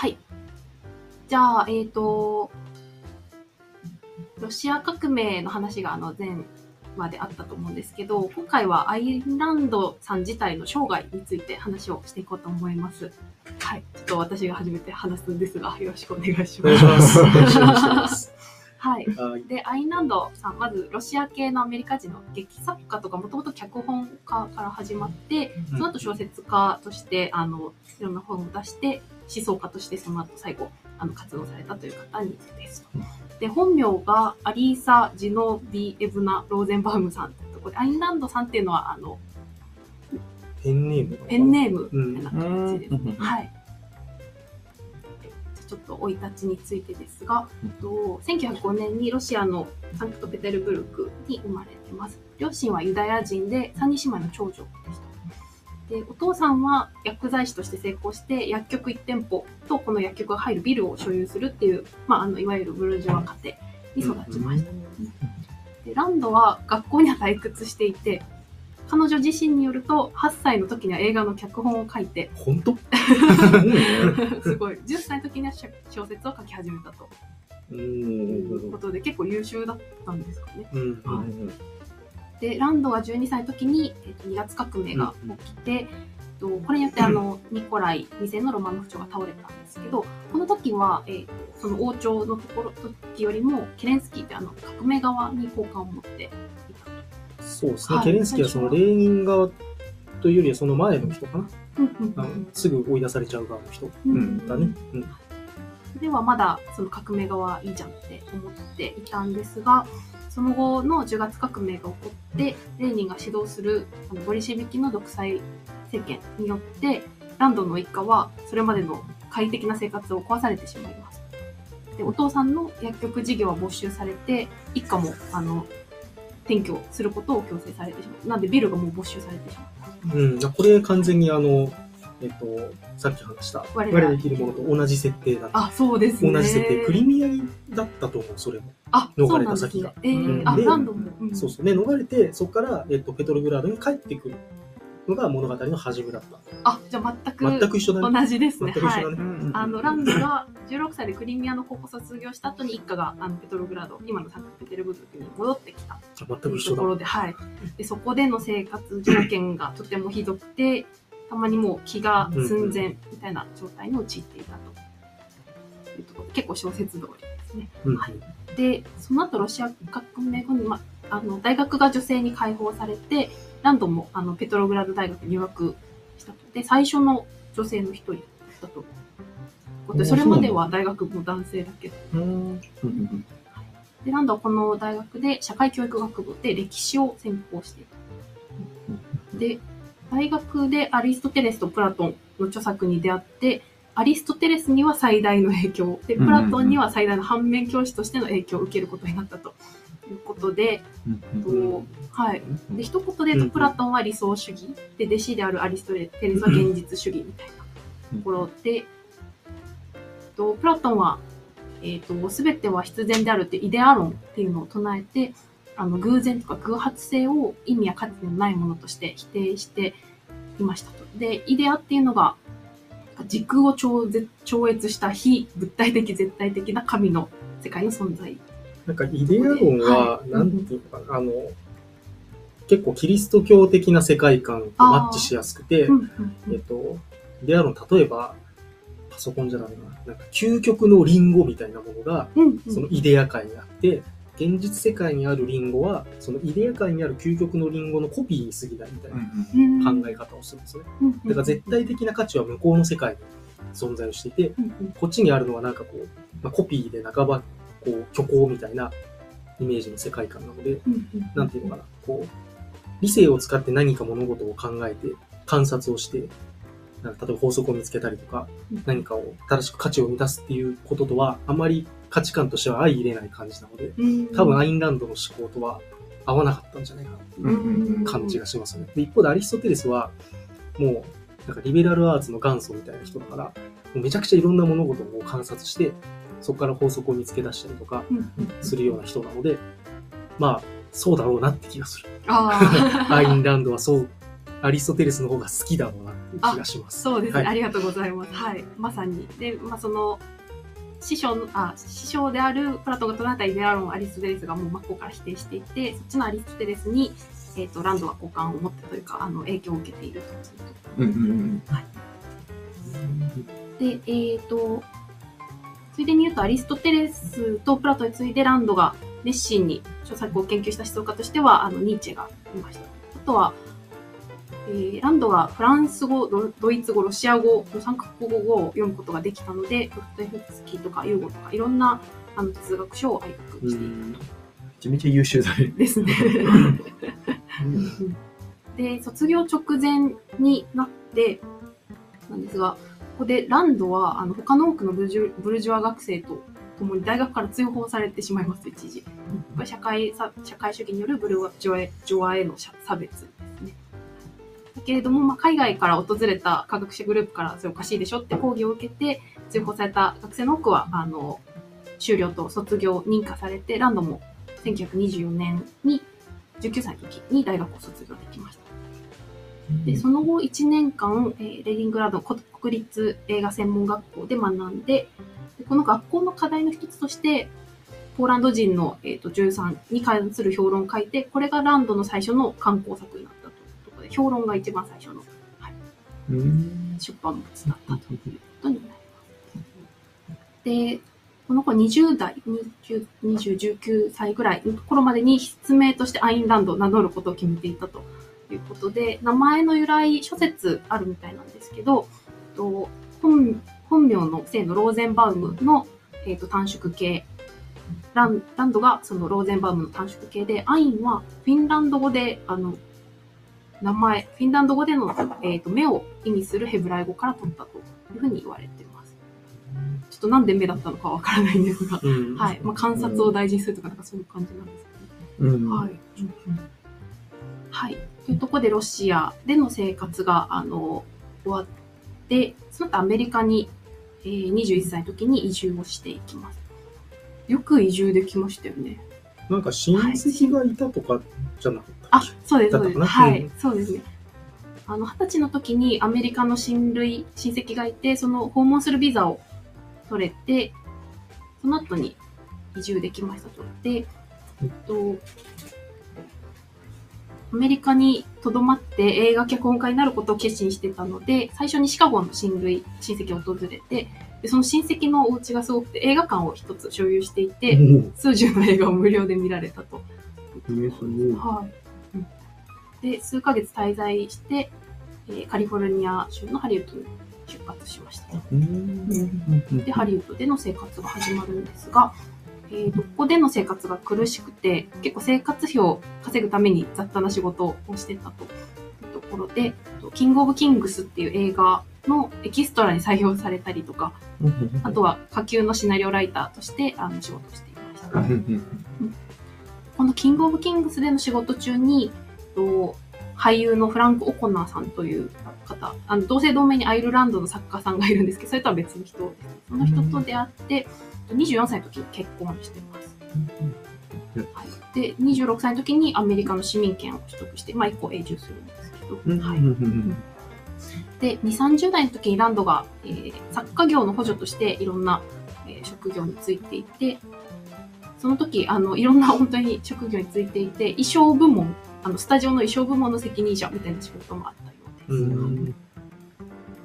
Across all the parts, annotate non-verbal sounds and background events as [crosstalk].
はい。じゃあ、えっ、と、ロシア革命の話があの前まであったと思うんですけど、今回はアイルランドさん自体の生涯について話をしていこうと思います。はい。ちょっと私が初めて話すんですが、よろしくお願いします。[laughs] はい。はい。で、アインランドさん、まずロシア系のアメリカ人の劇作家とか、もともと脚本家から始まって、その後小説家として、あの、いろんな本を出して、思想家としてその後最後、あの、活動されたという方にです。で、本名がアリーサ・ジノビエブナ・ローゼンバウムさんってところで、アインランドさんっていうのは、あの、ペンネームペンネーームみたいな形です。うんはい。ちょっと生い立ちについてですが、と1905年にロシアのサンクトペテルブルクに生まれてます。両親はユダヤ人で三人姉妹の長女でした。で、お父さんは薬剤師として成功して、薬局1店舗とこの薬局が入るビルを所有するっていう、まあ、あの、いわゆるブルジョワ家庭に育ちました。でランドは学校には退屈していて、彼女自身によると、8歳の時には映画の脚本を書いて、本当？[laughs] すごい、10歳の時には小説を書き始めたとういうんことで、結構優秀だったんですかね。うん。はいで、ランドが12歳の時に、えっと2月革命が起きて、えっとこれによってあの、ニコライ2世のロマノフ朝が倒れたんですけど、この時は、えっとその王朝のところ時よりも、ケレンスキーってあの革命側に好感を持っていた。そうですね。はいケレンスキーはそのレーニン側というよりはその前の人かな。うんうんあのすぐ追い出されちゃう側の人うんうんだね。うん。ではまだその革命側いいじゃんって思っていたんですがその後の10月革命が起こってレーニンが指導するあのボリシビキの独裁政権によってランドの一家はそれまでの快適な生活を壊されてしまいます。でお父さんの薬局事業は没収されて一家もあの転居することを強制されてしまう。なんでビルがもう没収されてしまった。うん、これ完全にあの、えっと、さっき話した、我らできるものと同じ設定だあそうですね同じ設定。クリミアだったと思う、それも。あ逃れたそうなんです先がねえーうんあでそうそうね、逃れて、そこから、えっと、ペトログラードに帰ってくるのが物語の始めだった。あじゃあ全く全く一緒だね。同じですね。はい全く一緒だ。ね。あのランドが16歳でクリミアの高校卒業した後に一家があのペトログラード、今のサンクトペテルブルクに戻ってきた全くという一緒だ。ところで、はい。でそこでの生活条件がとてもひどくて、たまにもう気が寸前みたいな状態に陥っていたというところで、結構小説通りですね。うんはいで、その後ロシア革命後に、ま、あの大学が女性に開放されて、ランドンもあのペトログラード大学に入学したと。で、最初の女性の一人だと。それまでは大学も男性だけど。うんで、ランドはこの大学で社会教育学部で歴史を専攻していた。で、大学でアリストテレスとプラトンの著作に出会って、アリストテレスには最大の影響、で、プラトンには最大の反面教師としての影響を受けることになったということで、とはい。で、一言で言うと、プラトンは理想主義、で、弟子であるアリストテレスは現実主義みたいなところで、とプラトンは、えっ、と、すべては必然であるってイデア論っていうのを唱えて、あの、偶然とか偶発性を意味や価値のないものとして否定していましたと。で、イデアっていうのが、時空を超絶超越した非物体的絶対的な神の世界の存在。なんかイデア論はは、い。なんていうのかな、あの、結構キリスト教的な世界観とマッチしやすくてう、んうんうん。えっと、イデア論、例えば、パソコンじゃダメな、なんか究極のリンゴみたいなものが、うんうん。そのイデア界にあって、現実世界にあるリンゴは、そのイデア界にある究極のリンゴのコピーに過ぎないみたいなうん考え方をするんですね。だから絶対的な価値は向こうの世界に存在をしていて、こっちにあるのはなんかこう、まあ、コピーで半ば、こう、虚構みたいなイメージの世界観なので、なんていうのかな、こう、理性を使って何か物事を考えて、観察をして、なんか例えば法則を見つけたりとかうん、何かを正しく価値を満たすっていうこととは、あまり価値観としては相入れない感じなので、うん多分アインランドの思考とは合わなかったんじゃないかなっていう感じがしますね。で一方でアリストテレスは、もう、なんかリベラルアーツの元祖みたいな人だから、もうめちゃくちゃいろんな物事を観察して、そこから法則を見つけ出したりとかするような人なので、まあ、そうだろうなって気がする。あ [laughs] アインランドはそうアリストテレスの方が好きだろうなっていう気がします。そうですね、はいありがとうございます。はい。まさに。で、まあ、その、師匠、あ、師匠であるプラトンが唱えたイデア論をアリストテレスがもう真っ向から否定していて、そっちのアリストテレスに、えっ、と、ランドが好感を持ってというか、あの、影響を受けていると。うんうんで、えっ、と、ついでに言うと、アリストテレスとプラトンに次いでランドが熱心に著作を研究した思想家としては、あの、ニーチェがいました。あとは、えーランドはフランス語、ドイツ語、ロシア語の3カ国語を読むことができたので、ドストエフスキーとかユーゴとかいろんなあの哲学書を愛読しているん。めちゃめちゃ優秀だね。ですね。で、卒業直前になって、なんですが、ここでランドは、あの、他の多くのブルジュブルジョア学生と共に大学から追放されてしまいます、一時。社会社会主義によるブルジョアへの差別ですね。だけれども、まあ、海外から訪れた科学者グループからそれおかしいでしょって抗議を受けて、追放された学生の多くは、あの、修了と卒業認可されて、ランドも1924年に19歳の時に大学を卒業できました。で、その後1年間、えーレディングラードの国国立映画専門学校で学んで、でこの学校の課題の一つとして、ポーランド人の、えー、と13に関する評論を書いて、これがランドの最初の観光作になった評論が一番最初のうん。出版物だったということになります。で、この子20代、20、20 19歳ぐらいの頃までに筆名としてアインランドを名乗ることを決めていたということで、名前の由来諸説あるみたいなんですけど、と本本名の姓のローゼンバウムの、えー、と短縮形、ランランドがそのローゼンバウムの短縮形で、アインはフィンランド語で、あの、名前、フィンランド語での、えー、と目を意味するヘブライ語から取ったというふうに言われています。ちょっとなんで目だったのかわからないんですが、うんはい。まあ、観察を大事にするとか、なんかそういう感じなんですけど、うんはい。はい。というところで、ロシアでの生活が、あの、終わって、その後アメリカに、えー、21歳の時に移住をしていきます。よく移住できましたよね。なんか親戚がいたとかじゃなかったあそうです、そうです。はい、うんそうですね。あの、二十歳の時にアメリカの親類、親戚がいて、その訪問するビザを取れて、その後に移住できましたと。で、えっと、アメリカにとどまって映画脚本家になることを決心してたので、最初にシカゴの親類、親戚を訪れて、でその親戚のお家がすごくて映画館を一つ所有していて、お数十の映画を無料で見られたと。はい。で、数ヶ月滞在して、えーカリフォルニア州のハリウッドに出発しました。うん。で、ハリウッドでの生活が始まるんですが、えーとここでの生活が苦しくて、結構生活費を稼ぐために雑多な仕事をしてたというところで、キングオブキングスっていう映画のエキストラに採用されたりとか、あとは下級のシナリオライターとしてあの仕事をしていました。このキングオブキングスでの仕事中に、と俳優のフランク・オコナーさんという方、あの同姓同名にアイルランドの作家さんがいるんですけど、それとは別の人ですね。その人と出会って、24歳の時に結婚してます。はい、で、26歳の時にアメリカの市民権を取得して、まあ、一個永住するんですけど、はい、で、2、30代の時にランドが、えー作家業の補助としていろんな、えー職業についていて、その時、あの、いろんな本当に職業についていて、衣装部門、あの、スタジオの衣装部門の責任者みたいな仕事もあったようです。うん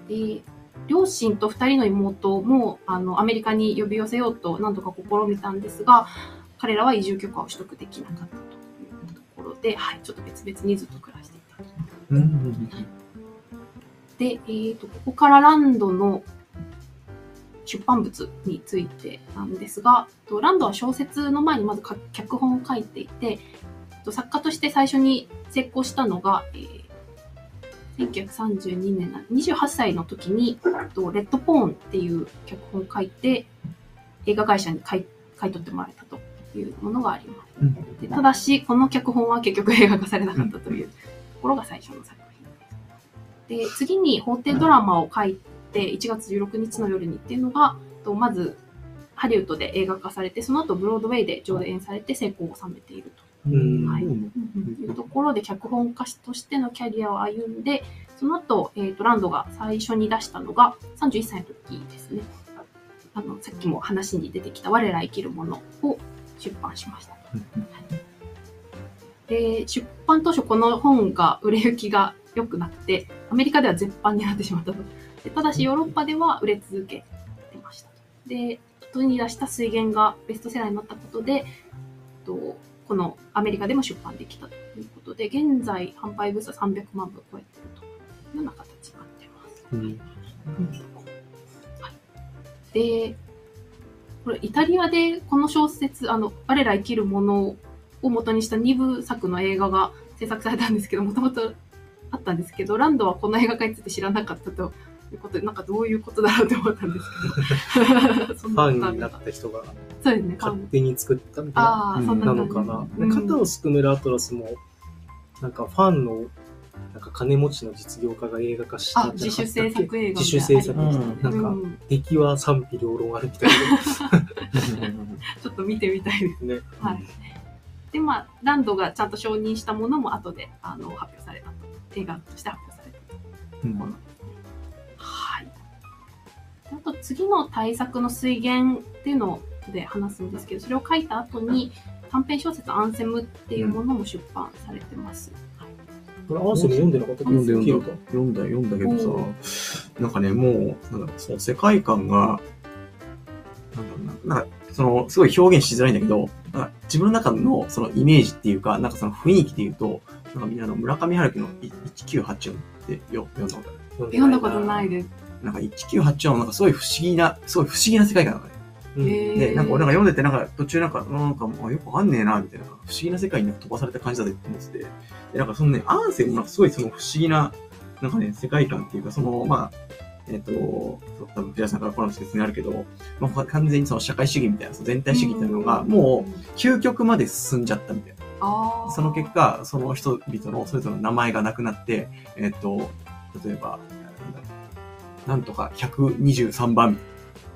で、両親と二人の妹も、あの、アメリカに呼び寄せようと何度か試みたんですが、彼らは移住許可を取得できなかったというところで、はい、ちょっと別々にずっと暮らしていたと。で、えー、とここからランドの出版物についてなんですが、とランドは小説の前にまずか脚本を書いていて、と作家として最初に成功したのが、えー1932年な、28歳の時に、とレッドポーンっていう脚本を書いて、映画会社に買い買い取ってもらえたというものがあります。でただし、この脚本は結局映画化されなかったというところが最初の作品です。で、次に法廷ドラマを書いて、1月16日の夜にっていうのが、とまず、ハリウッドで映画化されて、その後ブロードウェイで上演されて成功を収めているうんはいうんというところで脚本家としてのキャリアを歩んで、その後、えっ、と、ランドが最初に出したのが31歳の時ですね。あの、さっきも話に出てきた我ら生きるものを出版しました。で、出版当初この本が売れ行きが良くなくて、アメリカでは絶版になってしまったと。でただしヨーロッパでは売れ続けてました。で、後に出した水源がベストセラーになったことで、えっとこのアメリカでも出版できたということで、現在販売部数は300万部を超えているというような形になっています。うんで、これイタリアでこの小説、あの、我ら生きるものを元にした2部作の映画が制作されたんですけど、もともとあったんですけど、ランドはこの映画化について知らなかったということで、なんかどういうことだろうと思ったんですけど。そんファンになった人がそうですね、勝手に作ったみたいななのかな。う肩をすくめるアトラスも、なんかファンの、なんか金持ちの実業家が映画化したあ、自主制作映画みたいな。自主制作うんなんかうん出来は賛否両論あるみたい [laughs] [laughs] ちょっと見てみたいです。なね。はい。で、まあ、ランドがちゃんと承認したものも後であの発表されたと。映画として発表されたと。うんはい。あと次の対策の水源っていうので話すんですけど、それを書いた後に短編小説アンセムっていうものも出版されてます。はいこれ、アーセム読んでなかった読んだ読んだ読んだ読んだけどおさ、なんかね、もう、なんだろう、その世界観が、なんだろうな、なんか、その、すごい表現しづらいんだけど、なんか自分の中のそのイメージっていうか、なんかその雰囲気で言うと、なんかみんなあの村上春樹のい1984ってよ読んだことある。読んだことないです。なんか1984のなんかすごい不思議な、すごい不思議な世界観なのね。で、なんか俺なんか読んでて、なんか途中なんか、なんかもうよくわかんねえな、みたいな、不思議な世界になんか飛ばされた感じだと思ってて、で、なんかそのね、アンセムもなんかすごいその不思議な、なんかね、世界観っていうか、その、まあ、えっ、と、そう多分、ピラさんからこの説明あるけど、まあ、完全にその社会主義みたいな、その全体主義っていうのが、もう、究極まで進んじゃったみたいな。その結果、その人々のそれぞれの名前がなくなって、えっ、と、例えば、なんだろうなんとか123番みたい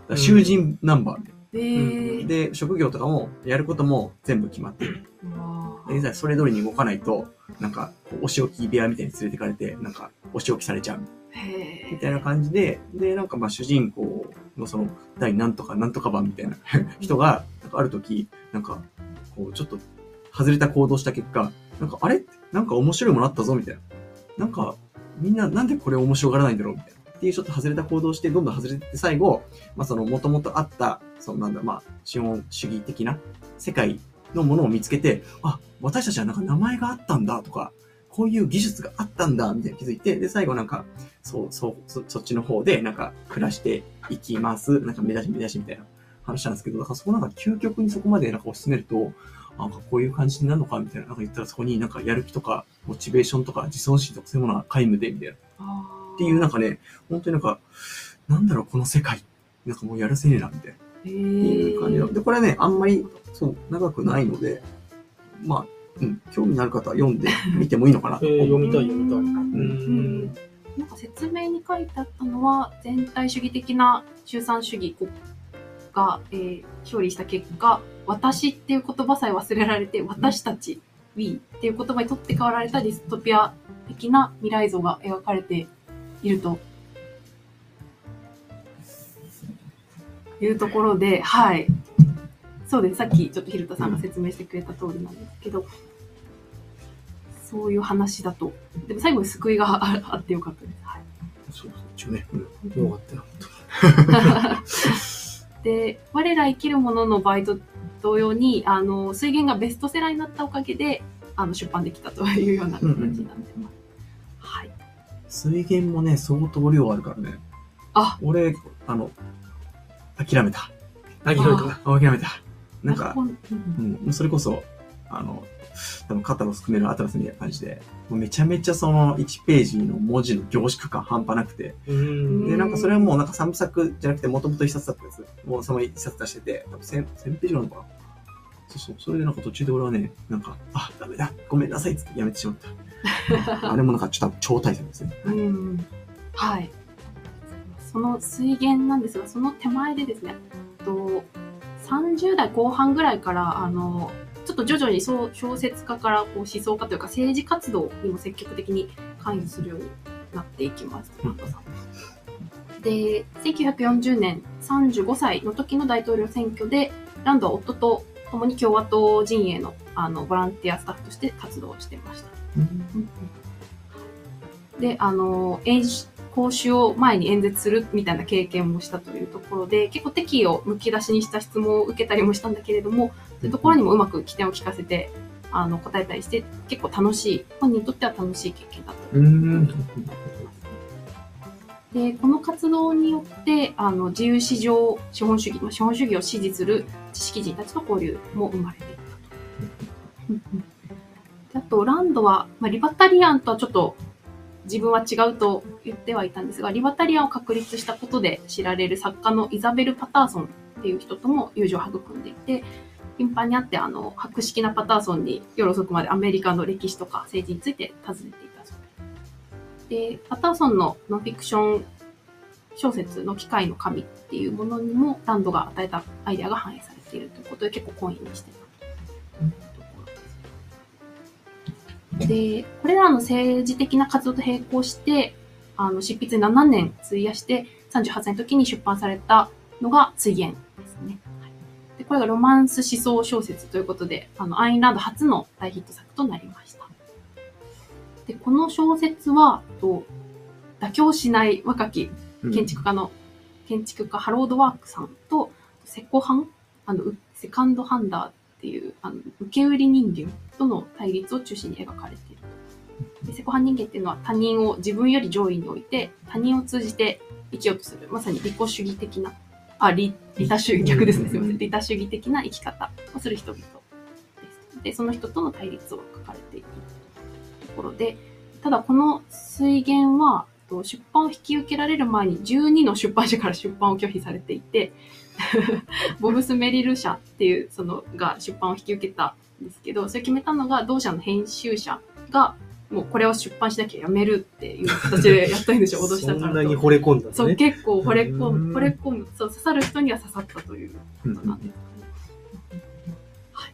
な。囚人ナンバーみたいな。えー、で、職業とかも、やることも全部決まってる。それ通りに動かないと、なんか、お仕置き部屋みたいに連れてかれて、なんか、お仕置きされちゃう。みたいな感じで、で、なんかまあ主人公のその、第なんとかなんとか版みたいな人が、なんかある時、なんか、こう、ちょっと、外れた行動した結果、なんか、あれ？なんか面白いものあったぞみたいな。なんか、みんななんでこれ面白がらないんだろうみたいな。っていうちょっと外れた行動して、どんどん外れて最後、まあその元々あった、そのなんだ、まあ、資本主義的な世界のものを見つけて、あ、私たちはなんか名前があったんだとか、こういう技術があったんだみたいな気づいて、で、最後なんか、そう、そう、そそっちの方でなんか暮らしていきます。なんか目指し目指しみたいな話なんですけど、だからそこなんか究極にそこまでなんか推し進めると、なんかこういう感じになるのかみたいな、なんか言ったらそこになんかやる気とか、モチベーションとか、自尊心とかそういうものが皆無で、みたいな。っていうなんかね、本当になんか、なんだろう、この世界。なんかもうやるせねえな、みたいな。へっていう感じの。で、これはね、あんまり、そう、長くないので、まあ、うん、興味のある方は読んでみてもいいのかなとえー。読みたい、読みたい。ううんん。なんか説明に書いてあったのは、全体主義的な集産主義国が、えー勝利した結果、私っていう言葉さえ忘れられて、私たち、We っていう言葉に取って代わられたディストピア的な未来像が描かれていると。いうところで、はい。そうです。さっきちょっと蛭田さんが説明してくれた通りなんですけど、そういう話だと。でも最後に救いがああってよかったです。はい。そうそう、一応ね。うんよかったよ、本 [laughs] で、我ら生きるものの場合と同様に、あの、水源がベストセラーになったおかげで、あの、出版できたというような感じになってます。はい。水源もね、相当量あるからね。あ俺、あの、諦めた。当に。あ、広いかあ諦めた。なんか、うんそれこそ、あの、多分肩をすくめるアトラスみたいな感じで、もうめちゃめちゃその1ページの文字の凝縮感半端なくて、うん。で、なんかそれはもうなんか3部作じゃなくて、もともと1冊だったやつ、もうその1冊出してて、多分 1000, 1000ページなのかなそうそう。それでなんか途中で俺はね、なんか、あ、ダメだ、ごめんなさいっつってやめてしまった。[laughs] あれもなんかちょっと超大作ですね。うん。はい。その水源なんですが、その手前でですね、と30代後半ぐらいから、あの、ちょっとと徐々にそう小説家からこう思想家というか政治活動にも積極的に関与するようになっていきます。ランドさんで、1940年35歳の時の大統領選挙で、ランドは夫と共に共和党陣営のあのボランティアスタッフとして活動してました。で、あの、演講習を前に演説するみたいな経験もしたというところで、結構敵意をむき出しにした質問を受けたりもしたんだけれども、そういうところにもうまく起点を聞かせて、あの、答えたりして、結構楽しい、本人にとっては楽しい経験だったとうん。で、この活動によって、あの、自由市場資本主義、まあ資本主義を支持する知識人たちの交流も生まれていったと。あと、ランドは、まあ、リバタリアンとはちょっと自分は違うと言ってはいたんですが、リバタリアンを確立したことで知られる作家のイザベル・パターソンっていう人とも友情を育んでいて、頻繁に会って、あの、博識なパターソンに夜遅くまでアメリカの歴史とか政治について尋ねていたそうです。で、パターソンのノンフィクション小説の機械の神っていうものにもランドが与えたアイデアが反映されているということで結構コインにしてでこれらの政治的な活動と並行して、あの、執筆に7年費やして38歳の時に出版されたのが追言ですね。はいでこれがロマンス思想小説ということで、あの、アインランド初の大ヒット作となりました。で、この小説は、と妥協しない若き建築家の、建築家ハロードワークさんと、セコハン、あの、うセカンドハンダーっていう、あの、受け売り人間との対立を中心に描かれていると。でセコハン人間っていうのは他人を自分より上位に置いて、他人を通じて生きようとする、まさに利己主義的な、あ、利、利他主義、逆ですね、すみません。利他主義的な生き方をする人々です。で、その人との対立を書かれているところで、ただこの水源は、と出版を引き受けられる前に12の出版社から出版を拒否されていて、[laughs] ボブス・メリル社っていう、その、が出版を引き受けたんですけど、それ決めたのが同社の編集者が、もうこれを出版しなきゃやめるっていう形でやったんでしょ、脅したそからと。んなに惚れ込んだんですそう、ね。結構惚れ込うんむ、惚れ込む、そう、刺さる人には刺さったといううんことなんですかね。はい。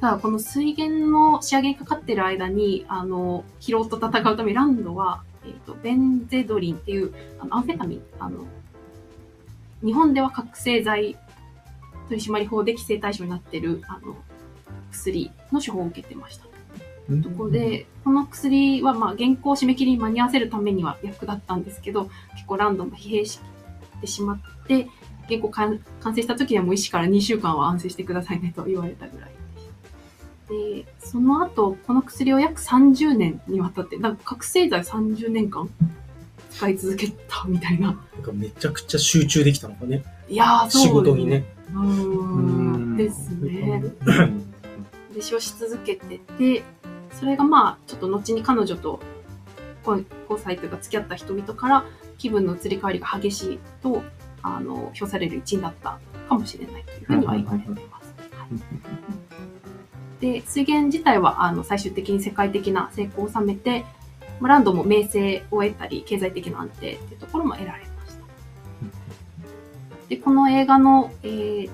ただ、この水源の仕上げにかかってる間に、あの、疲労と戦うためにランドは、えっ、と、ベンゼドリンっていう、あの、アンフェタミン、あの、日本では覚醒剤取締法で規制対象になってる、あの、薬の処方を受けてました。うんところで、この薬は、まあ、原稿締め切りに間に合わせるためには役立ったんですけど、結構ランドム疲弊してしまって、原稿完完成した時にはもう医師から2週間は安静してくださいねと言われたぐらいでした。で、その後、この薬を約30年にわたって、なんか覚醒剤30年間使い続けたみたいな。なんかめちゃくちゃ集中できたのかね。いやー、そう仕事にね。うーん。ですね。[laughs] で、使用し続けてて、それがまあ、ちょっと後に彼女と交交際というか付き合った人々から気分の移り変わりが激しいと、あの、評される一因だったかもしれないというふうには言われています。はい、で、水源自体は、あの、最終的に世界的な成功を収めて、まあランドも名声を得たり、経済的な安定っていうところも得られました。で、この映画の、えー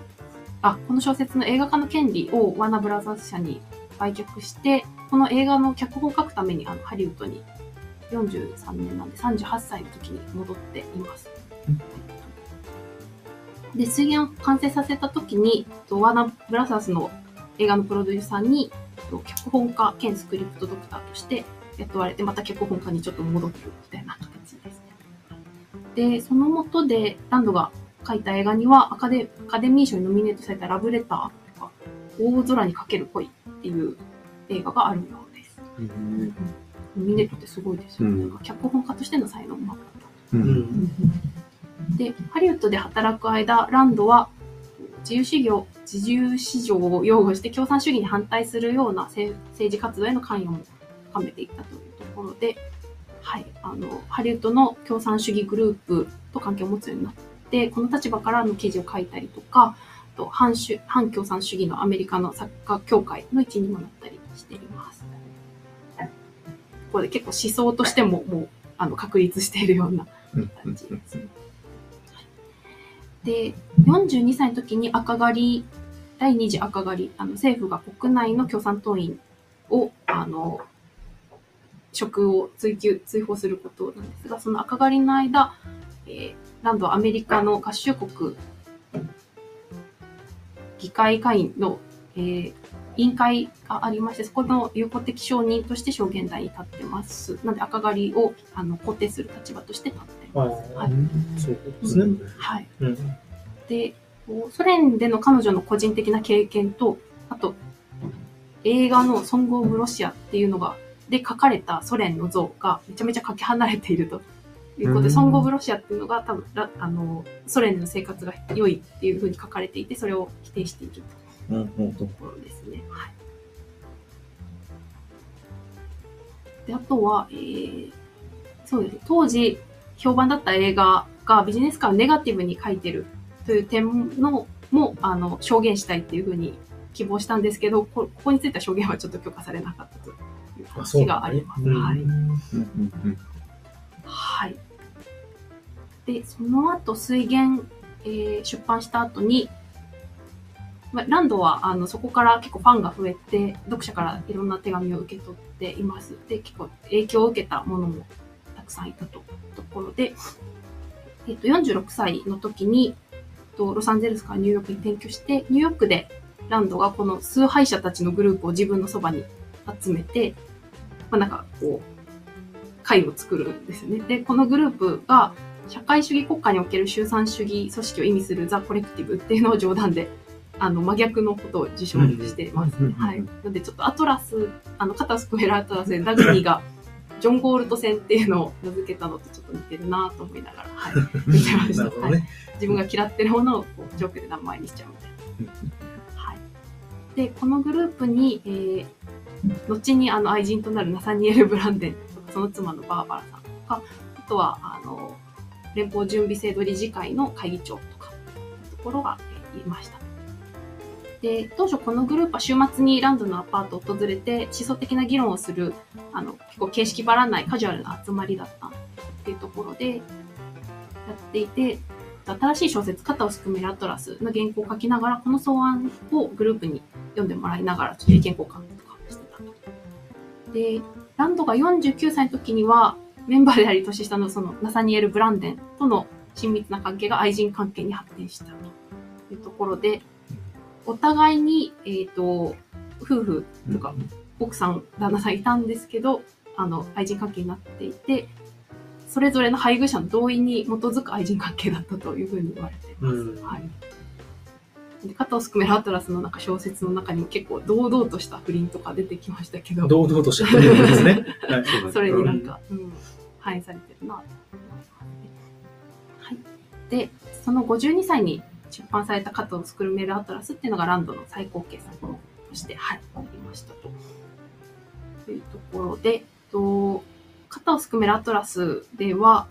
あ、この小説の映画化の権利をワーナーブラザーズ社に売却して、この映画の脚本を書くためにあのハリウッドに43年なんで38歳の時に戻っています。で、水源を完成させた時に、とワーナーブラザーズの映画のプロデューサーに、脚本家兼スクリプトドクターとして雇われて、また脚本家にちょっと戻っみたいな形ですね。で、その下でランドが書いた映画にはアカデアカデミー賞にノミネートされたラブレターとか、大空にかける恋っていう映画があるようです。うんノミネートってすごいですよね。うん脚本家としての才能もあったううんん。で、ハリウッドで働く間、ランドは自由市業、自由市場を擁護して共産主義に反対するような政政治活動への関与も深めていったというところで、はい、あの、ハリウッドの共産主義グループと関係を持つようになって、この立場からの記事を書いたりとか、あと反主反共産主義のアメリカの作家協会の一員にもなったりしています。これで結構思想としてももうあの確立しているようなうん感じですね。で、42歳の時に赤狩り第二次赤狩り、あの政府が国内の共産党員を、あの、職を追求、追放することなんですが、その赤狩りの間、えーランドはアメリカの合衆国議会会員の、えー委員会がありまして、そこの有効的承認として証言台に立ってます。なので赤狩りをあの肯定する立場として立ってあます。あはい。そうですね。はい。うん。で、ソ連での彼女の個人的な経験と、あと、映画のソング・オブ・ロシアっていうのが、で書かれたソ連の像がめちゃめちゃかけ離れていると。いうことで、うん。ソング・オブ・ロシアっていうのが多分、らあの、ソ連の生活が良いっていうふうに書かれていて、それを否定しているうんうん。ところですね。はい。で、あとは、えー、そうですね、当時評判だった映画がビジネス界をネガティブに書いてるという点のも、あの、証言したいっていうふうに希望したんですけど、こここについては証言はちょっと許可されなかったというあ、そう話があります。うんはい。はい。で、その後、水源、えー出版した後に、まあ、ランドはあのそこから結構ファンが増えて、読者からいろんな手紙を受け取っています。で、結構影響を受けたものもたくさんいたとところで、えっと、46歳の時に、とロサンゼルスからニューヨークに転居して、ニューヨークでランドがこの崇拝者たちのグループを自分のそばに集めて、まあ、なんかこう、会を作るんですね。で、このグループが社会主義国家における集団主義組織を意味するザ・コレクティブっていうのを冗談で、あの、真逆のことを自称してますね。うんはい。なので、ちょっとアトラス、あの、肩をすくめるアトラスでダグニーが、ジョン・ゴールド戦っていうのを名付けたのとちょっと似てるなと思いながら、はい。見てました。はい。自分が嫌ってるものをこうジョークで名前にしちゃうみたいな。はい。で、このグループに、えー、後にあの愛人となるナサニエル・ブランデンとか、その妻のバーバラさんとか、あとは、あの、連邦準備制度理事会の会議長とか、ところが、いました。で、当初このグループは週末にランドのアパートを訪れて、思想的な議論をする、あの、結構形式ばらないカジュアルな集まりだったっていうところで、やっていて、新しい小説、肩をすくめるアトラスの原稿を書きながら、この草案をグループに読んでもらいながら、ちょっと意見交換と。で、ランドが49歳の時には、メンバーであり年下のそのナサニエル・ブランデンとの親密な関係が愛人関係に発展したというところで、お互いに、えっ、と、夫婦とか、奥さん、旦那さんいたんですけど、あの、愛人関係になっていて、それぞれの配偶者の同意に基づく愛人関係だったというふうに言われています。うんはい。で肩をすくめるアトラスの中小説の中にも結構堂々とした不倫とか出てきましたけど、堂々としたことですね。[laughs] はい。それになんか、うん、反映されてるな。はい。で、その52歳に出版された肩をすくめるアトラスっていうのがランドの最高傑作として、はい、ありましたと。というところで、と、肩をすくめるアトラスでは、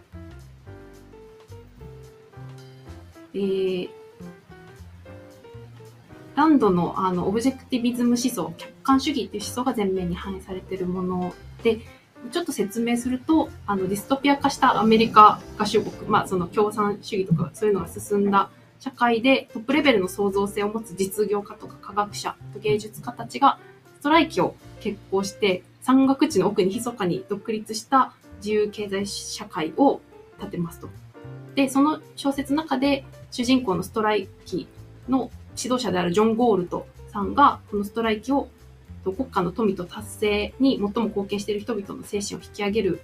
えー、ランドのあのオブジェクティビズム思想、客観主義っていう思想が前面に反映されているもので、ちょっと説明すると、あのディストピア化したアメリカ合衆国、まあその共産主義とかそういうのが進んだ社会でトップレベルの創造性を持つ実業家とか科学者と、芸術家たちがストライキを決行して山岳地の奥に密かに独立した自由経済社会を立てますと。で、その小説の中で主人公のストライキの指導者であるジョン・ゴールドさんがこのストライキをと国家の富と達成に最も貢献している人々の精神を引き上げる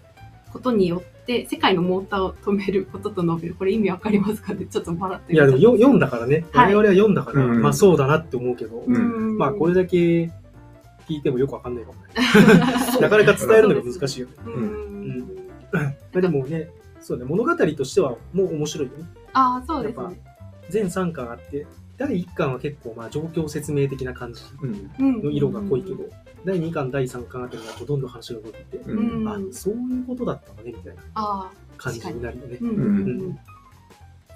ことによって世界のモーターを止めることと述べる。これ意味わかりますかね？ちょっと笑って。いや、でもよ読んだからね。はい我々は読んだから、うん。まあそうだなって思うけど、うん。まあこれだけ聞いてもよくわかんないかもね。[laughs] なかなか伝えるのが難しいよね。うん。まあでもね、そうね、物語としてはもう面白いよね。ああそうですね。全3巻あって、第1巻は結構まあ状況説明的な感じうん。うん。の色が濃いけど、第2巻、第3巻あたりだとどんどん話が動いていって、うん。あ、そういうことだったのね、みたいなああ感じになるよね。う。んうん。うん。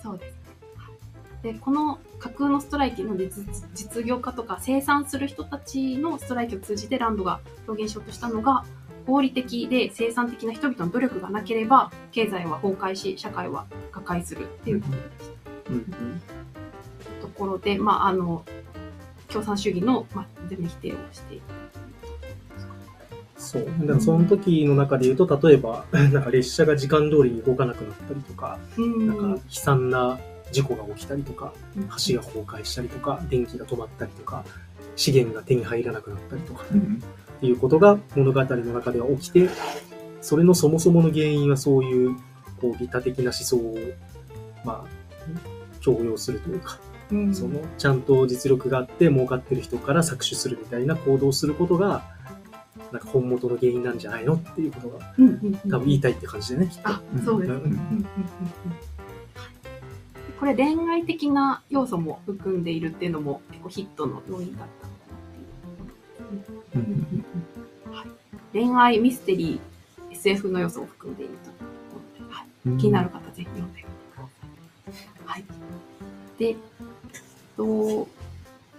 そうです。ね。で、この架空のストライキの実実業家とか生産する人たちのストライキを通じてランドが表現しようとしたのが、合理的で生産的な人々の努力がなければ、経済は崩壊し、社会は破壊するっていうことでした。うんところで、まあ、あの、共産主義の、まあ、全面否定をしていた。そう。だからその時の中で言うと、例えば、[laughs] なんか列車が時間通りに動かなくなったりとか、うんなんか悲惨な事故が起きたりとか、うん橋が崩壊したりとか、電気が止まったりとか、資源が手に入らなくなったりとか、うんっていうことが物語の中では起きて、それのそもそもの原因はそういう、こう、利他的な思想を、まあ、強要するというか、うんその、ちゃんと実力があって儲かってる人から搾取するみたいな行動をすることが、なんか本元の原因なんじゃないのっていうことがうんうんうん多分言いたいって感じでね、きっと。あ、そうですね。うんうんうんうんうんこれ恋愛的な要素も含んでいるっていうのも結構ヒットの要因だったのかなっていう。うんはい恋愛、ミステリー、SF の要素を含んでいるということで、はいうん気になる方ぜひ読んでみてください。はい。で、と、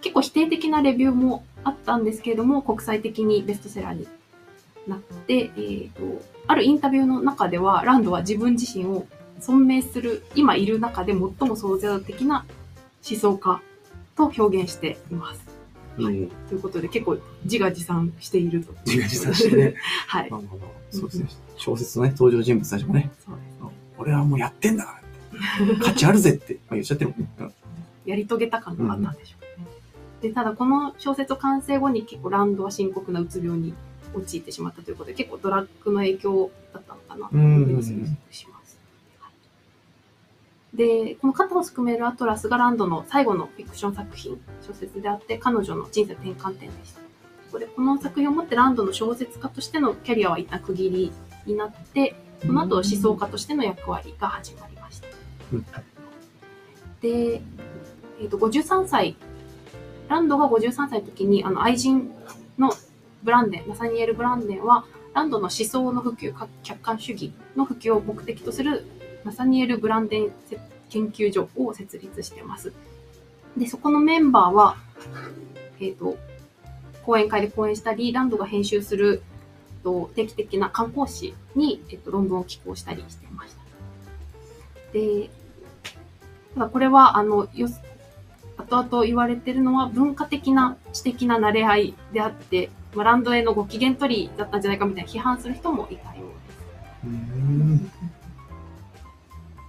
結構否定的なレビューもあったんですけれども、国際的にベストセラーになって、えっと、あるインタビューの中では、ランドは自分自身を尊敬する、今いる中で最も創造的な思想家と表現しています。うんということで、結構自画自賛していると。自画自賛してね。[laughs] はい。まあまあまあそうですね。小説のね、登場人物たちもね、そうです俺はもうやってんだからって、価値あるぜって、まあ、言っちゃってるもんね。うんやり遂げた感があったんでしょうね。で、ただこの小説完成後に結構ランドは深刻なうつ病に陥ってしまったということで、結構ドラッグの影響だったのかなというふうに推測します。はいで、この肩をすくめるアトラスがランドの最後のフィクション作品、小説であって、彼女の人生転換点でした。ここでこの作品をもってランドの小説家としてのキャリアは一旦区切りになって、その後思想家としての役割が始まりました。うんで、えっ、と、53歳、ランドが53歳の時に、あの、愛人のブランデン、ナサニエル・ブランデンは、ランドの思想の普及、客観主義の普及を目的とするナサニエル・ブランデン研究所を設立しています。で、そこのメンバーは、えっ、と、講演会で講演したり、ランドが編集すると定期的な観光誌に、えっと、論文を寄稿したりしてました。で、ただこれは、あの、後々言われてるのは文化的な知的な慣れ合いであって、まあ、ランドへのご機嫌取りだったんじゃないかみたいな批判する人もいたよううんです。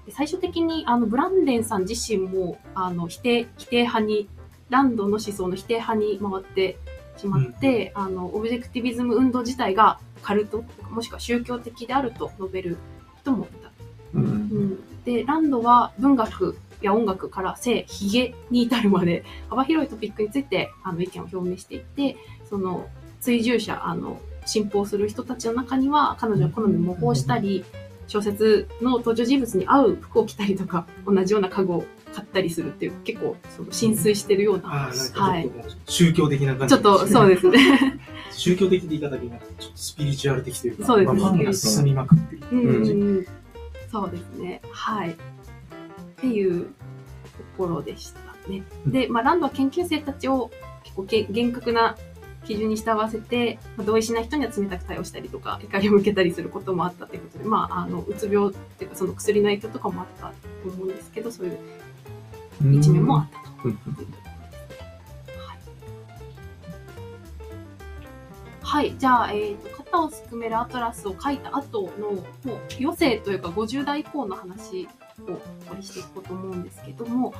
で最終的にあのブランデンさん自身もあの否定否定派にランドの思想の否定派に回ってしまって、あのオブジェクティビズム運動自体がカルトもしくは宗教的であると述べる人もいた。うんうん、でランドは文学や音楽から性、ヒゲに至るまで幅広いトピックについてあの意見を表明していて、その追従者、あの信奉する人たちの中には彼女の好みを模倣したり、小説の登場人物に合う服を着たりとか、同じような家具を買ったりするっていう、結構その浸水してるような、ああ、な宗教的な感じ。ちょっとそうですね。宗教的って言い方になると、ちょっとスピリチュアル的というか、そうですねまあファンが進みまくっている。うん、そうですね。はい。っていうところでしたね。で、まあ、ランドは研究生たちを結構げ厳格な基準に従わせて、まあ、同意しない人には冷たく対応したりとか、怒りを向けたりすることもあったということで、まあ、あの、うつ病っていうか、その薬の影響とかもあったと思うんですけど、そういう一面もあったと。うん。はい、じゃあ、えっ、と、肩をすくめるアトラスを書いた後の、もう余生というか50代以降の話をお掘りしていこうと思うんですけども、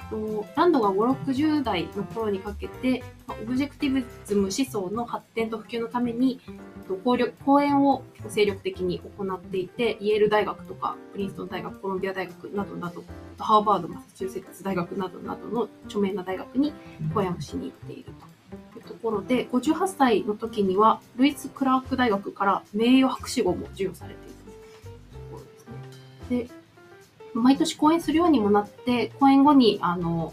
えっとランドが5、60代の頃にかけて、まあオブジェクティブズム思想の発展と普及のために、えっと講力講演を結構精力的に行っていて、イェール大学とか、プリンストン大学、コロンビア大学などなど、ハーバード、マサチューセッツ大学などなどの著名な大学に講演をしに行っているというところで、58歳の時には、ルイス・クラーク大学から名誉博士号も授与されているところですね。で、毎年講演するようにもなって、講演後に、あの、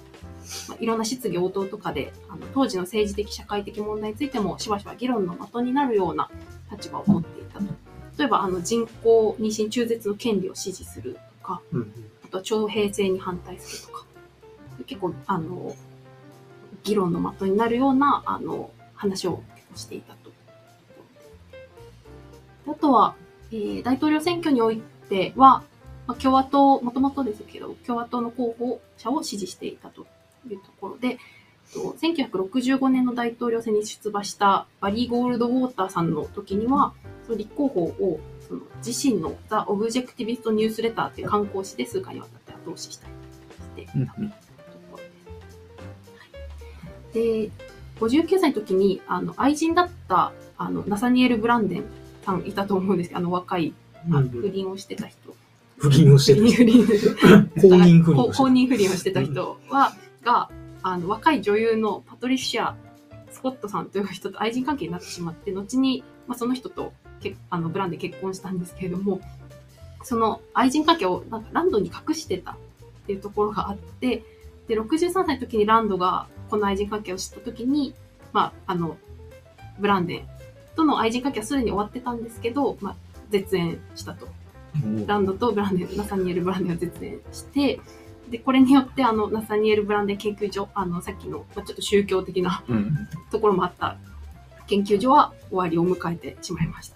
まあいろんな質疑応答とかで、あの当時の政治的、社会的問題についてもしばしば議論の的になるような立場を持っていたと。例えば、あの人工妊娠中絶の権利を支持するとか、うんうんあとは徴兵制に反対するとか、結構、あの、議論の的になるような、あの、話をしていたと。あとは、えー大統領選挙においては、まあ、共和党、もともとですけど、共和党の候補者を支持していたというところで、と1965年の大統領選に出馬したバリー・ゴールドウォーターさんの時には、その立候補をその自身の The Objectivist Newsletter っていう観光誌で数回にわたって後押ししたりしていたところです。で、59歳の時にあの愛人だったあのナサニエル・ブランデンさんいたと思うんですけど、あの若い、不倫をしてた人。不倫をして不る倫不倫。公認不倫をして公認不倫をしてた人は、が、あの、若い女優のパトリシア・スコットさんという人と愛人関係になってしまって、後に、まあ、その人とけあのブランで結婚したんですけれども、その愛人関係をなんかランドに隠してたっていうところがあって、で、63歳の時にランドがこの愛人関係を知った時に、まあ、あの、ブランデンとの愛人関係はすでに終わってたんですけど、まあ、絶縁したと。ランドとブランデン、ナサニエル・ブランデンを絶縁して、で、これによって、あの、ナサニエル・ブランデン研究所、あの、さっきの、まあ、ちょっと宗教的なうん。ところもあった研究所は終わりを迎えてしまいました。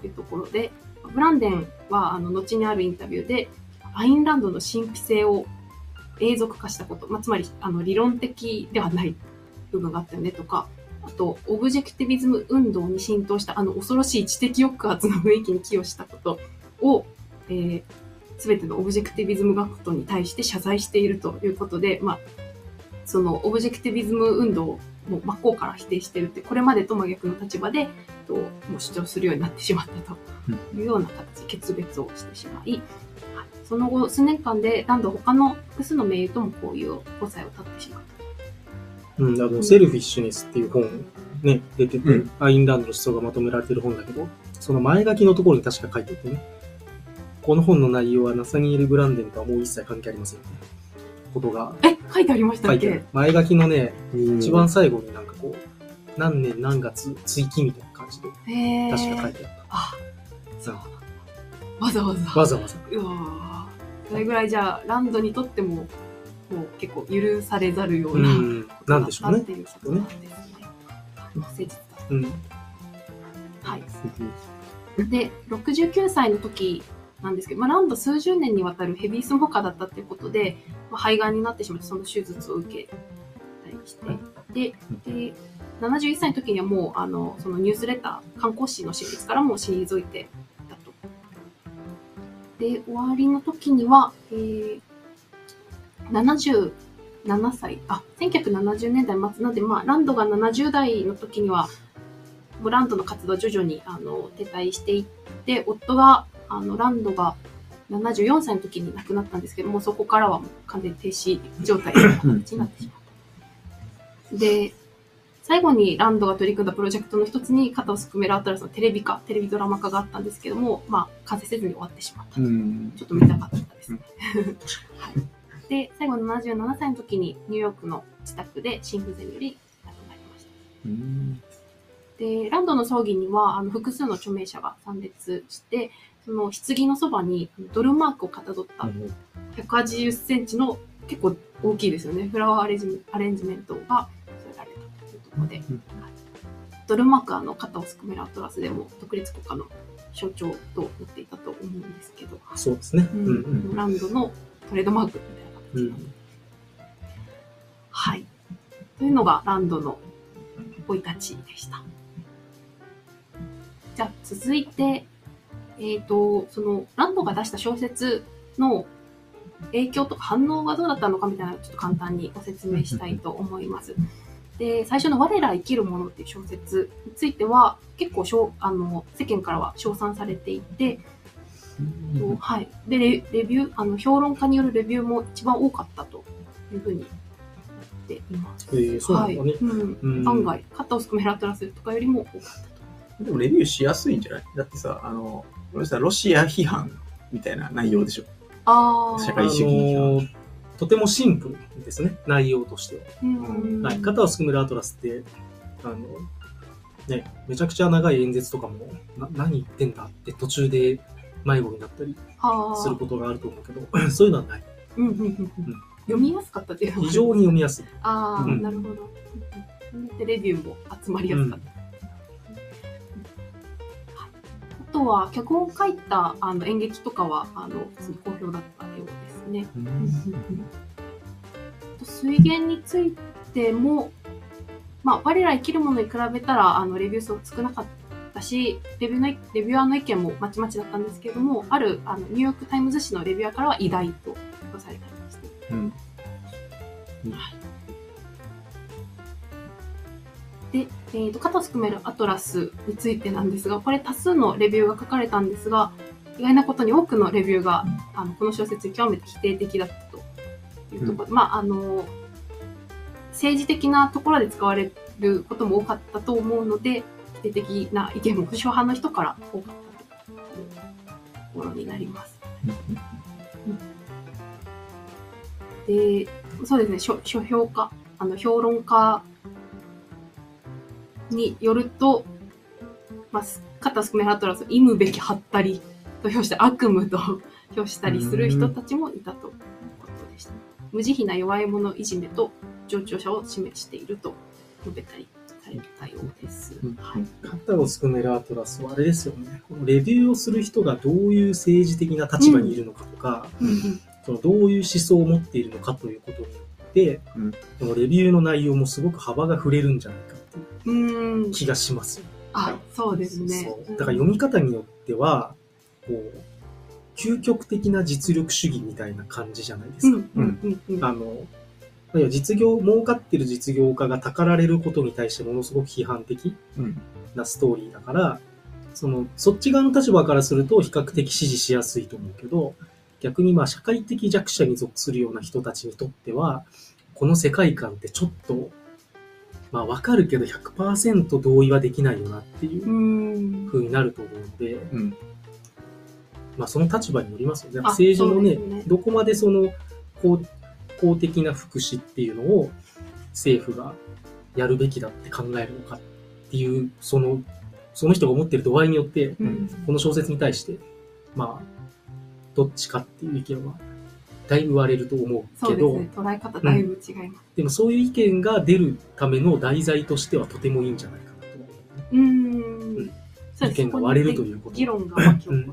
というところで、ブランデンは、あの、後にあるインタビューで、アインランドの神秘性を永続化したこと、まあ、つまり、あの、理論的ではない部分があったよねとか、あと、オブジェクティビズム運動に浸透したあの恐ろしい知的抑圧の雰囲気に寄与したことを、えー、全てのオブジェクティビズム学徒に対して謝罪しているということで、まあ、そのオブジェクティビズム運動をもう真っ向から否定しているって、これまでと真逆の立場で、ともう主張するようになってしまったというような形、決別をしてしまい、はい。その後、数年間でランド他の複数の盟友ともこういう交際を絶ってしまった。うん、あの、セルフィッシュネスっていう本、ね、出てて、うん。アインランドの思想がまとめられてる本だけど、その前書きのところに確か書いててね、この本の内容はナサニエル・ブランデンとはもう一切関係ありませんみたいなことがえ、書いてありましたっけ？書いてある。前書きのね、うん一番最後になんかこう、何年何月追記みたいな感じで、へー確か書いてあっあ、そうわざわざ。た。わざわざ。うわーそれぐらいじゃあ、ランドにとっても、もう結構許されざるよううな、ん、なんでしょうねっ。ていうことなんですね。誠実だ。うん。はい。で、69歳の時なんですけど、まあ、ランド数十年にわたるヘビースモーカーだったっていうことで、まあ、肺がんになってしまって、その手術を受けたりして、で、で71歳の時にはもう、あの、そのニュースレター、観光誌の執筆からも退いていたと。で、終わりの時には、えー、77歳、あ、1970年代末なんで、まあ、ランドが70代の時には、もうランドの活動は徐々にあの撤退していって、夫が、あの、ランドが74歳の時に亡くなったんですけども、そこからはもう完全に停止状態の形になってしまった。で、最後にランドが取り組んだプロジェクトの一つに肩をすくめるアトラスのテレビ化、テレビドラマ化があったんですけども、まあ、完成せずに終わってしまった。うん。ちょっと見たかったですね。はい、で、最後の77歳の時にニューヨークの自宅で心不全により亡くなりました。うん。で、ランドの葬儀にはあの複数の著名者が参列して、その棺のそばにドルマークをかたどった180センチの結構大きいですよね。フラワーアレンジアレンジメントが添えられたというところで、うんはいドルマークはあの肩をすくめるアトラスでも独立国家の象徴となっていたと思うんですけど、そうですね。ううんん。ランドのトレードマークみたいな形うん。はい。というのがランドの生い立ちでした。じゃあ続いて、えっ、と、そのランドが出した小説の影響とか反応がどうだったのかみたいなのをちょっと簡単にご説明したいと思います。で、最初の我ら生きるものっていう小説については結構しょうあの世間からは称賛されていて、とはい。でレ、レビュー、あの、評論家によるレビューも一番多かったというふうに言っています。えーそうなんだねはい。うん。うん案外、肩をすくめるアトラスとかよりも多かったと。でもレビューしやすいんじゃない？だってさ、あの、これさ、ロシア批判みたいな内容でしょ。ああ。社あ会主義にのーとてもシンプルですね、内容としては。うん。はい、肩をすくめるアトラスって、あの、ね、めちゃくちゃ長い演説とかも、な何言ってんだって途中で迷子になったり。することがあると思うけど、[laughs] そういうのはない。うんうんうんうん。読みやすかったっていうのは非常に読みやすい。ああ、うんなるほど。うんうんで、レビューも集まりやすかった。とは、脚本を書いたあの演劇とかは、あの、普通に好評だったようですね。と水源についしても、まあ、我ら生きるものに比べたら、あの、レビュー数少なかったし、レビューの、レビュアーの意見もまちまちだったんですけれども、ある、あの、ニューヨークタイムズ紙のレビュアーからは偉大と評価されたりまして。うん。で、えっ、と、肩をすくめるアトラスについてなんですが、これ多数のレビューが書かれたんですが、意外なことに多くのレビューが、あの、この小説に極めて否定的だったというところ。で、まあ、あの、政治的なところで使われることも多かったと思うので、否定的な意見も保守派の人から多かったというところになります。で、そうですね、書書評家、あの、評論家によると、まあ、肩すくめハトラスを忌むべきはったりと評して悪夢と評したりする人たちもいたということでした。無慈悲な弱い者いじめと上長者を示していると述べたりされたようです。肩をすくめるアトラスはあれですよね。このレビューをする人がどういう政治的な立場にいるのかとか、うんうんそのどういう思想を持っているのかということによって、うんこのレビューの内容もすごく幅が触れるんじゃないか。気がしますよ。あ、そうですね。そうだから読み方によっては、こう、究極的な実力主義みたいな感じじゃないですか。うんうんうんうん。あの、実業、儲かってる実業家がたかられることに対してものすごく批判的うん。なストーリーだから、その、そっち側の立場からすると比較的支持しやすいと思うけど、逆にまあ社会的弱者に属するような人たちにとっては、この世界観ってちょっと、まあわかるけど100%同意はできないよなっていううーん。風になると思うので、うん。まあその立場によりますよね。あ政治のねねどこまでその公公的な福祉っていうのを政府がやるべきだって考えるのかっていう、その、その人が思ってる度合いによって、うんこの小説に対して、まあ、どっちかっていう意見は、だいぶ割れると思うけど、そうですね。捉え方だいぶ違います。でもそういう意見が出るための題材としてはとてもいいんじゃないかなと思うね。うーん。そうです意見が割れるということ議論が巻き起こる。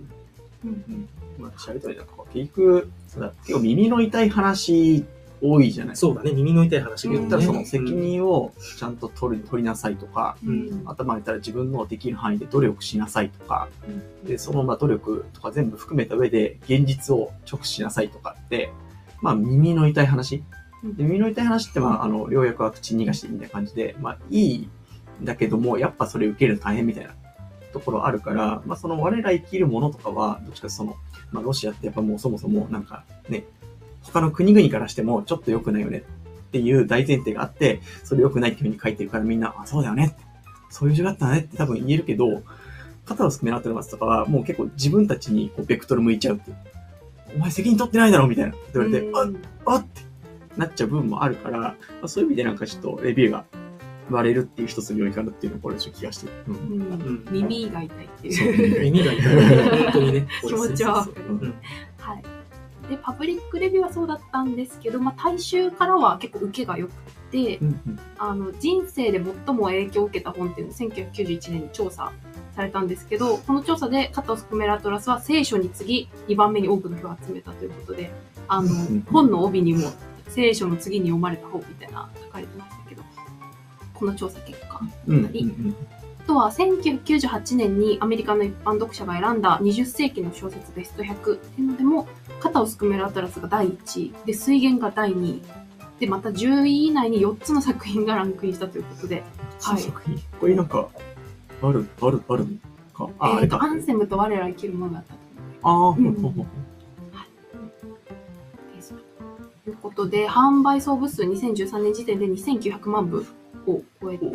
うんまあ、喋るとりなんか結局、そうだ、結構耳の痛い話多いじゃない。そうだね、耳の痛い話言ったらその責うん。任をちゃんと取り取りなさいとか、うん。あとまあ言ったら自分のできる範囲で努力しなさいとか、で、そのまあ努力とか全部含めた上で現実を直視しなさいとかって、まあ耳の痛い話。で耳の痛い話ってまあ、あの、良薬は口逃がしみたいな感じで、まあいいんだけども、やっぱそれ受けるの大変みたいなところあるから、まあその我ら生きるものとかは、どっちかその、まあロシアってやっぱもうそもそもなんかね、他の国々からしてもちょっと良くないよねっていう大前提があって、それ良くないっていうふうに書いてるからみんな、あ、そうだよねって。そういう字があったねって多分言えるけど、肩をすくめなってるますとかは、もう結構自分たちにこうベクトル向いちゃうっていう。お前責任取ってないだろみたいな。って言われて、あ、あってなっちゃう部分もあるから、まあ、そういう意味でなんかちょっとレビューが割れるっていう一つの要因かなっていうのをこれちょっと気がしてる。うんうんうん耳が痛いってそういう。耳が痛い。[laughs] 本当にね。気持ちはわかるうんはい。で、パブリックレビューはそうだったんですけど、まあ、大衆からは結構受けが良くて、うんあの、人生で最も影響を受けた本っていうのを1991年に調査されたんですけど、この調査で肩をすくめるアトラスは聖書に次ぎ2番目に多くの票を集めたということで、あのん、本の帯にも聖書の次に読まれた本みたいな書かれてましたけど、この調査結果。うんうんうん。あとは1998年にアメリカの一般読者が選んだ20世紀の小説ベスト100っていうのでも、肩をすくめるアトラスが第1位、で、水源が第2位、で、また10位以内に4つの作品がランクインしたということで、はい。作品。これなんか、ある、ある、あるのか？あ、あえーと。アンセムと我ら生きるものだった。ああ、うんほんほということで、販売総部数2013年時点で2900万部を超えてい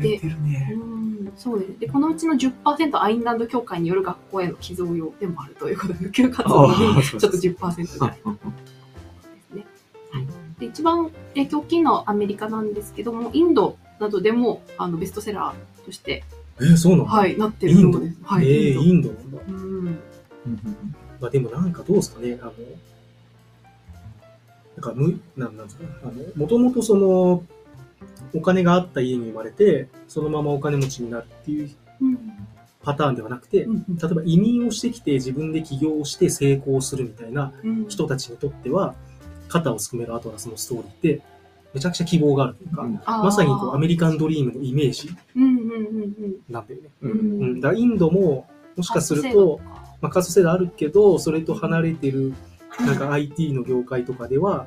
て、て。うんそうです。で、このうちの10%アインランド協会による学校への寄贈用でもあるということで、普及活動にちょっと10%ぐらいですね。はい。で、一番影響大きいのはアメリカなんですけども、インドなどでもあのベストセラーとして、えー、そうなのはい、なってるようです。はい。えー、インドなんだ。ドうん。まあでもなんかどうですかね、あの、なんかむ、なんなんですかね、あの、もともとその、お金があった家に生まれて、そのままお金持ちになるっていううん。パターンではなくて、うん例えば移民をしてきて自分で起業をして成功するみたいなうん。人たちにとっては、肩をすくめるアトラスのストーリーって、めちゃくちゃ希望があるというか、うんまさにこうアメリカンドリームのイメージうんうんうんなんだよね。ううんん。うん、だからインドも、もしかすると、まあ、カースト制度あるけど、それと離れてる、なんか IT の業界とかでは、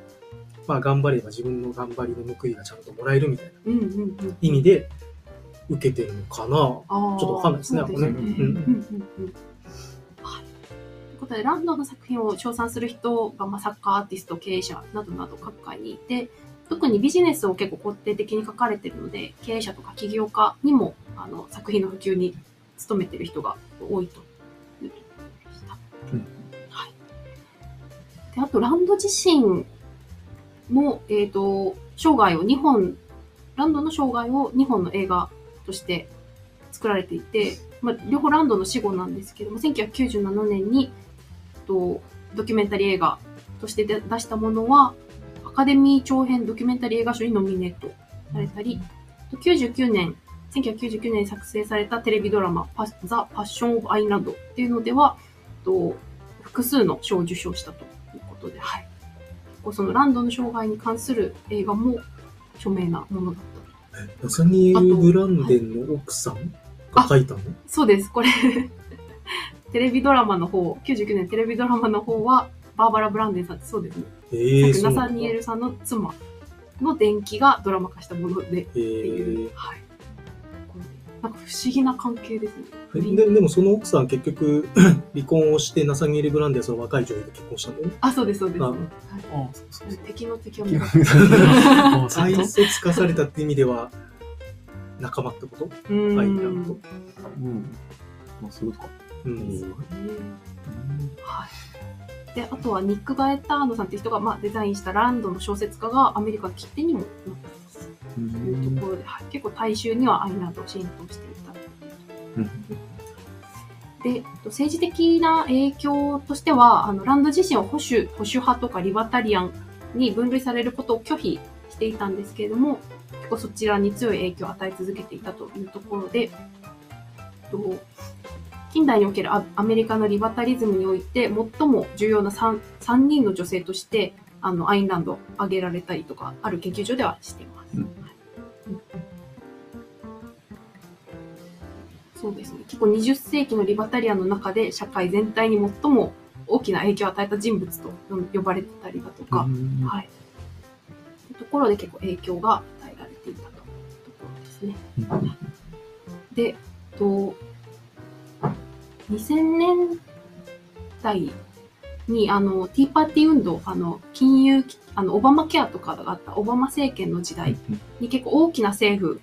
まあ頑張れば自分の頑張りの報いがちゃんともらえるみたいなうんうんうん。意味で受けてるのかな。あーちょっとわかんないですねことで、ランドの作品を称賛する人が、まあ、作家、アーティスト、経営者などなど各界にいて、特にビジネスを結構肯定的に書かれているので、経営者とか起業家にもあの作品の普及に努めている人が多いというところでした。うんはい。で、あと、ランド自身も、えっ、と、生涯を2本、ランドの生涯を2本の映画として作られていて、まあ、両方ランドの死後なんですけども、1997年に、とドキュメンタリー映画として出したものは、アカデミー長編ドキュメンタリー映画賞にノミネートされたり、99年、1999年に作成されたテレビドラマ、パザ・パッション・オブ・アイランドっていうのでは、と複数の賞を受賞したということで、はい。こうそのランドの生涯に関する映画も著名なものだったと。ナサニエル・ブランデンの奥さんが書いたの？そうです、これ [laughs] テレビドラマの方、99年テレビドラマの方は、バーバラ・ブランデンさんってそうですね。ええー、ナサニエルさんの妻の伝記がドラマ化したもので、ってえいう、ーはい。なんか不思議な関係ですね。ででもその奥さん結局 [clears throat] 離婚をしてナサニエル・ブランデンはその若い女優と結婚したんだよね。あ、そうです、そうです。あはいあそうそう敵の敵をそう味方。あそう大切化されたって意味では仲間ってこと？うーん。アイランド。うん。まあ、そういうことか。うん。はい。で、あとはニック・ガエターノさんっていう人が、まあ、デザインしたランドの小説家がアメリカの切手にもなっています。うというところで、は、結構大衆にはアイランドを浸透していた。うんで、政治的な影響としては、あのランド自身は保守、保守派とかリバタリアンに分類されることを拒否していたんですけれども、結構そちらに強い影響を与え続けていたというところで、と近代におけるアアメリカのリバタリズムにおいて最も重要な 3, 3人の女性としてあのアインランドを挙げられたりとかある研究所ではしています。うんはいうんそうですね。結構20世紀のリバタリアンの中で社会全体に最も大きな影響を与えた人物と呼ばれてたりだとか、うんはい。というところで結構影響が与えられていたとところですね。で、と、2000年代に、あの、ティーパーティー運動、あの、金融、あの、オバマケアとかがあったオバマ政権の時代に結構大きな政府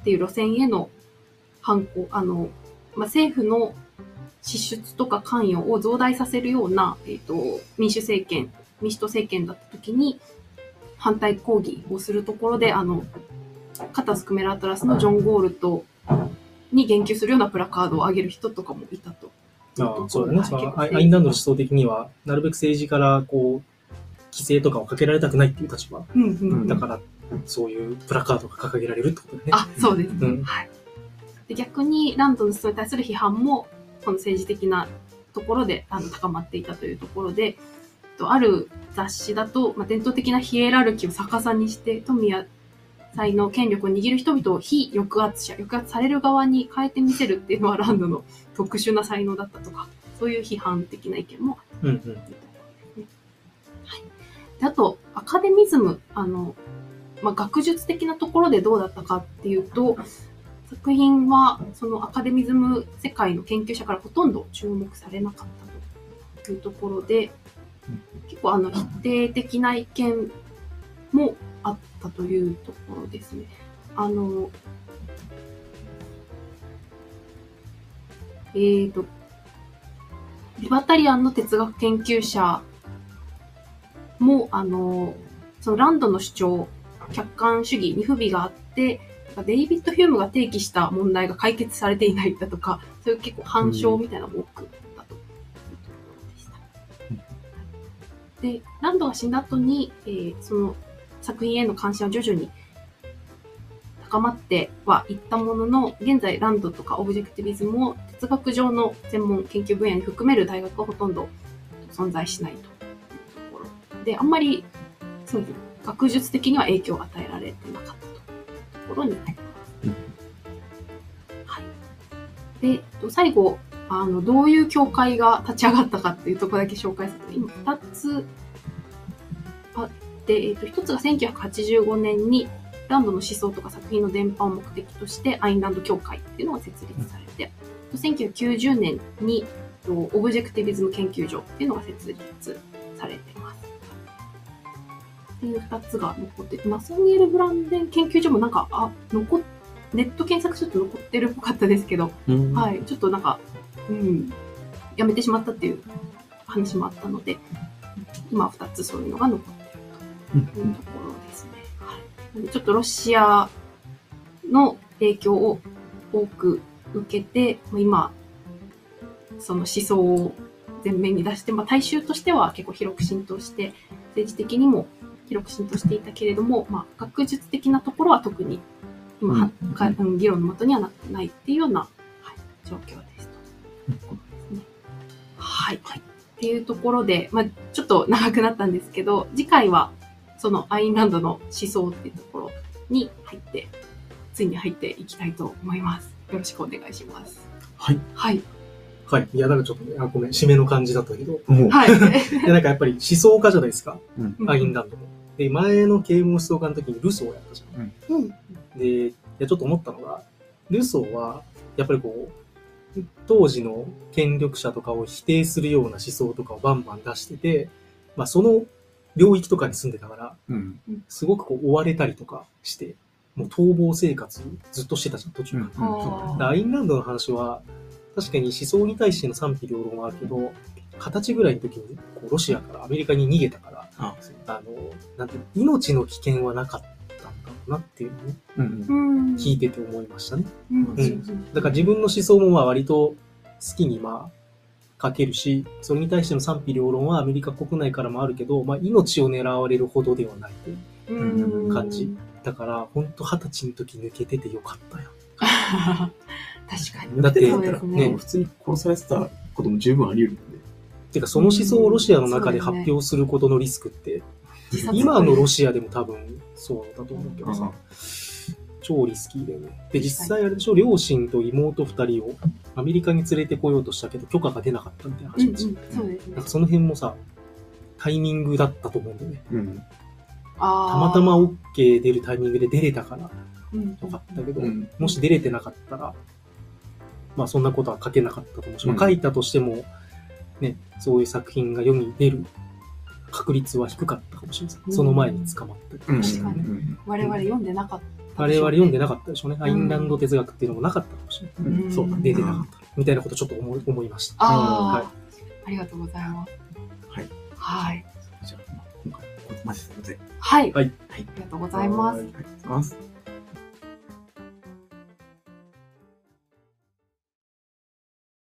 っていう路線への反抗、あの、まあ、政府の支出とか関与を増大させるような、えっ、と、民主政権、民主党政権だった時に、反対抗議をするところで、あの、カタスクメラアトラスのジョン・ゴールドに言及するようなプラカードを上げる人とかもいたと。ああそうだね。そはいのアイアインランドの思想的には、なるべく政治からこう、規制とかをかけられたくないっていう立場。うんうんだから、そういうプラカードが掲げられるってことだね。あ、そうです。うんはい。で逆に、ランドの思想に対する批判も、この政治的なところであの高まっていたというところで、とある雑誌だと、まあ、伝統的なヒエラルキーを逆さにして、富や才能、権力を握る人々を非抑圧者、抑圧される側に変えてみせるっていうのはランドの特殊な才能だったとか、そういう批判的な意見もうんうん。みたいなですね。はい。で、あと、アカデミズム、あの、まあ、学術的なところでどうだったかっていうと、作品は、そのアカデミズム世界の研究者からほとんど注目されなかったというところで、結構あの、否定的な意見もあったというところですね。あの、えーと、リバタリアンの哲学研究者も、あの、そのランドの主張、客観主義に不備があって、デイビッド・ヒュームが提起した問題が解決されていないだとか、そういう結構反証みたいなのが多くたというところでした。で、ランドが死んだ後に、えーその作品への関心は徐々に高まってはいったものの、現在ランドとかオブジェクティビズムを哲学上の専門研究分野に含める大学はほとんど存在しないというところで、あんまり、そうですね学術的には影響を与えられてなかったというところになります。はい。で、最後、あの、どういう教会が立ち上がったかっていうところだけ紹介すると、今2つあ、えっと、1つが1985年に、ランドの思想とか作品の伝播を目的として、アインランド協会っていうのが設立されて、1990年に、えっとオブジェクティビズム研究所っていうのが設立されてます。っていう2つが残ってて、ナソニエル・ブランデン研究所もなんか、あ、残っ、ネット検索すると残ってるっぽかったですけど、うんはい、ちょっとなんか、うん、やめてしまったっていう話もあったので、今2つそういうのが残ってるというところですね。はいなので、ちょっとロシアの影響を多く受けて、まあ今、その思想を前面に出して、まあ、大衆としては結構広く浸透して、政治的にも広く浸透していたけれども、まあ、学術的なところは特に今、はうん議論の的にはなってないっていうような、はい、状況ですと。はい。っていうところで、まあ、ちょっと長くなったんですけど、次回は、そのアインランドの思想っていうところに入って、ついに入っていきたいと思います。よろしくお願いします。はい。はい。はい。いや、なんかちょっとね、あ、ごめん、締めの感じだったけど。もう、はい。[laughs] で、なんかやっぱり思想家じゃないですか。うんアインランドも。で、前の啓蒙思想家の時にルソーをやったじゃん。うん。で、いや、ちょっと思ったのが、ルソーは、やっぱりこう、当時の権力者とかを否定するような思想とかをバンバン出してて、まあその領域とかに住んでたから、うん。すごくこう追われたりとかして、もう逃亡生活ずっとしてたじゃん、途中うん。から。あーでアインランドの話は、確かに思想に対しての賛否両論はあるけど、二十歳ぐらいの時にこうロシアからアメリカに逃げたから、あ、あの、なんていうの命の危険はなかったんだろうなっていうのをね、うん。うん。聞いてて思いましたね。うん。うんだから自分の思想もまあ割と好きにまあ書けるし、それに対しての賛否両論はアメリカ国内からもあるけど、まあ命を狙われるほどではないといううん感じ。だから、本当二十歳の時抜けててよかったよ。[laughs] 確かに。だってねね普通に殺されてたことも十分あり得るんで。てか、その思想をロシアの中でうん発表することのリスクって、自殺今のロシアでも多分そうだと思うけどうんさ、超リスキーだよね。で、実際あれでしょ、両親と妹二人をアメリカに連れてこようとしたけど、許可が出なかったみたいなうんうん話だし、そうですねなんか。その辺もさ、タイミングだったと思うんだよね。うん。たたまたま OK 出るタイミングで出れたからうんよかったけど、うんもし出れてなかったら、まあそんなことは書けなかったと思うし、まあうん書いたとしても、ね、そういう作品が世に出る確率は低かったかもしれない。うんその前に捕まったりして、確かにうん我々読んでなかった。我々読んでななかったでしょうね。アインランド哲学っていうのもなかったかもしれない。うんそう。出てなかった。みたいなことちょっと思い思いました。あはいあ、ありがとうございます。はい。はい。じゃあ、まあ今回、ここまでということで。はい。はいありがとうございます。ありがとうございます。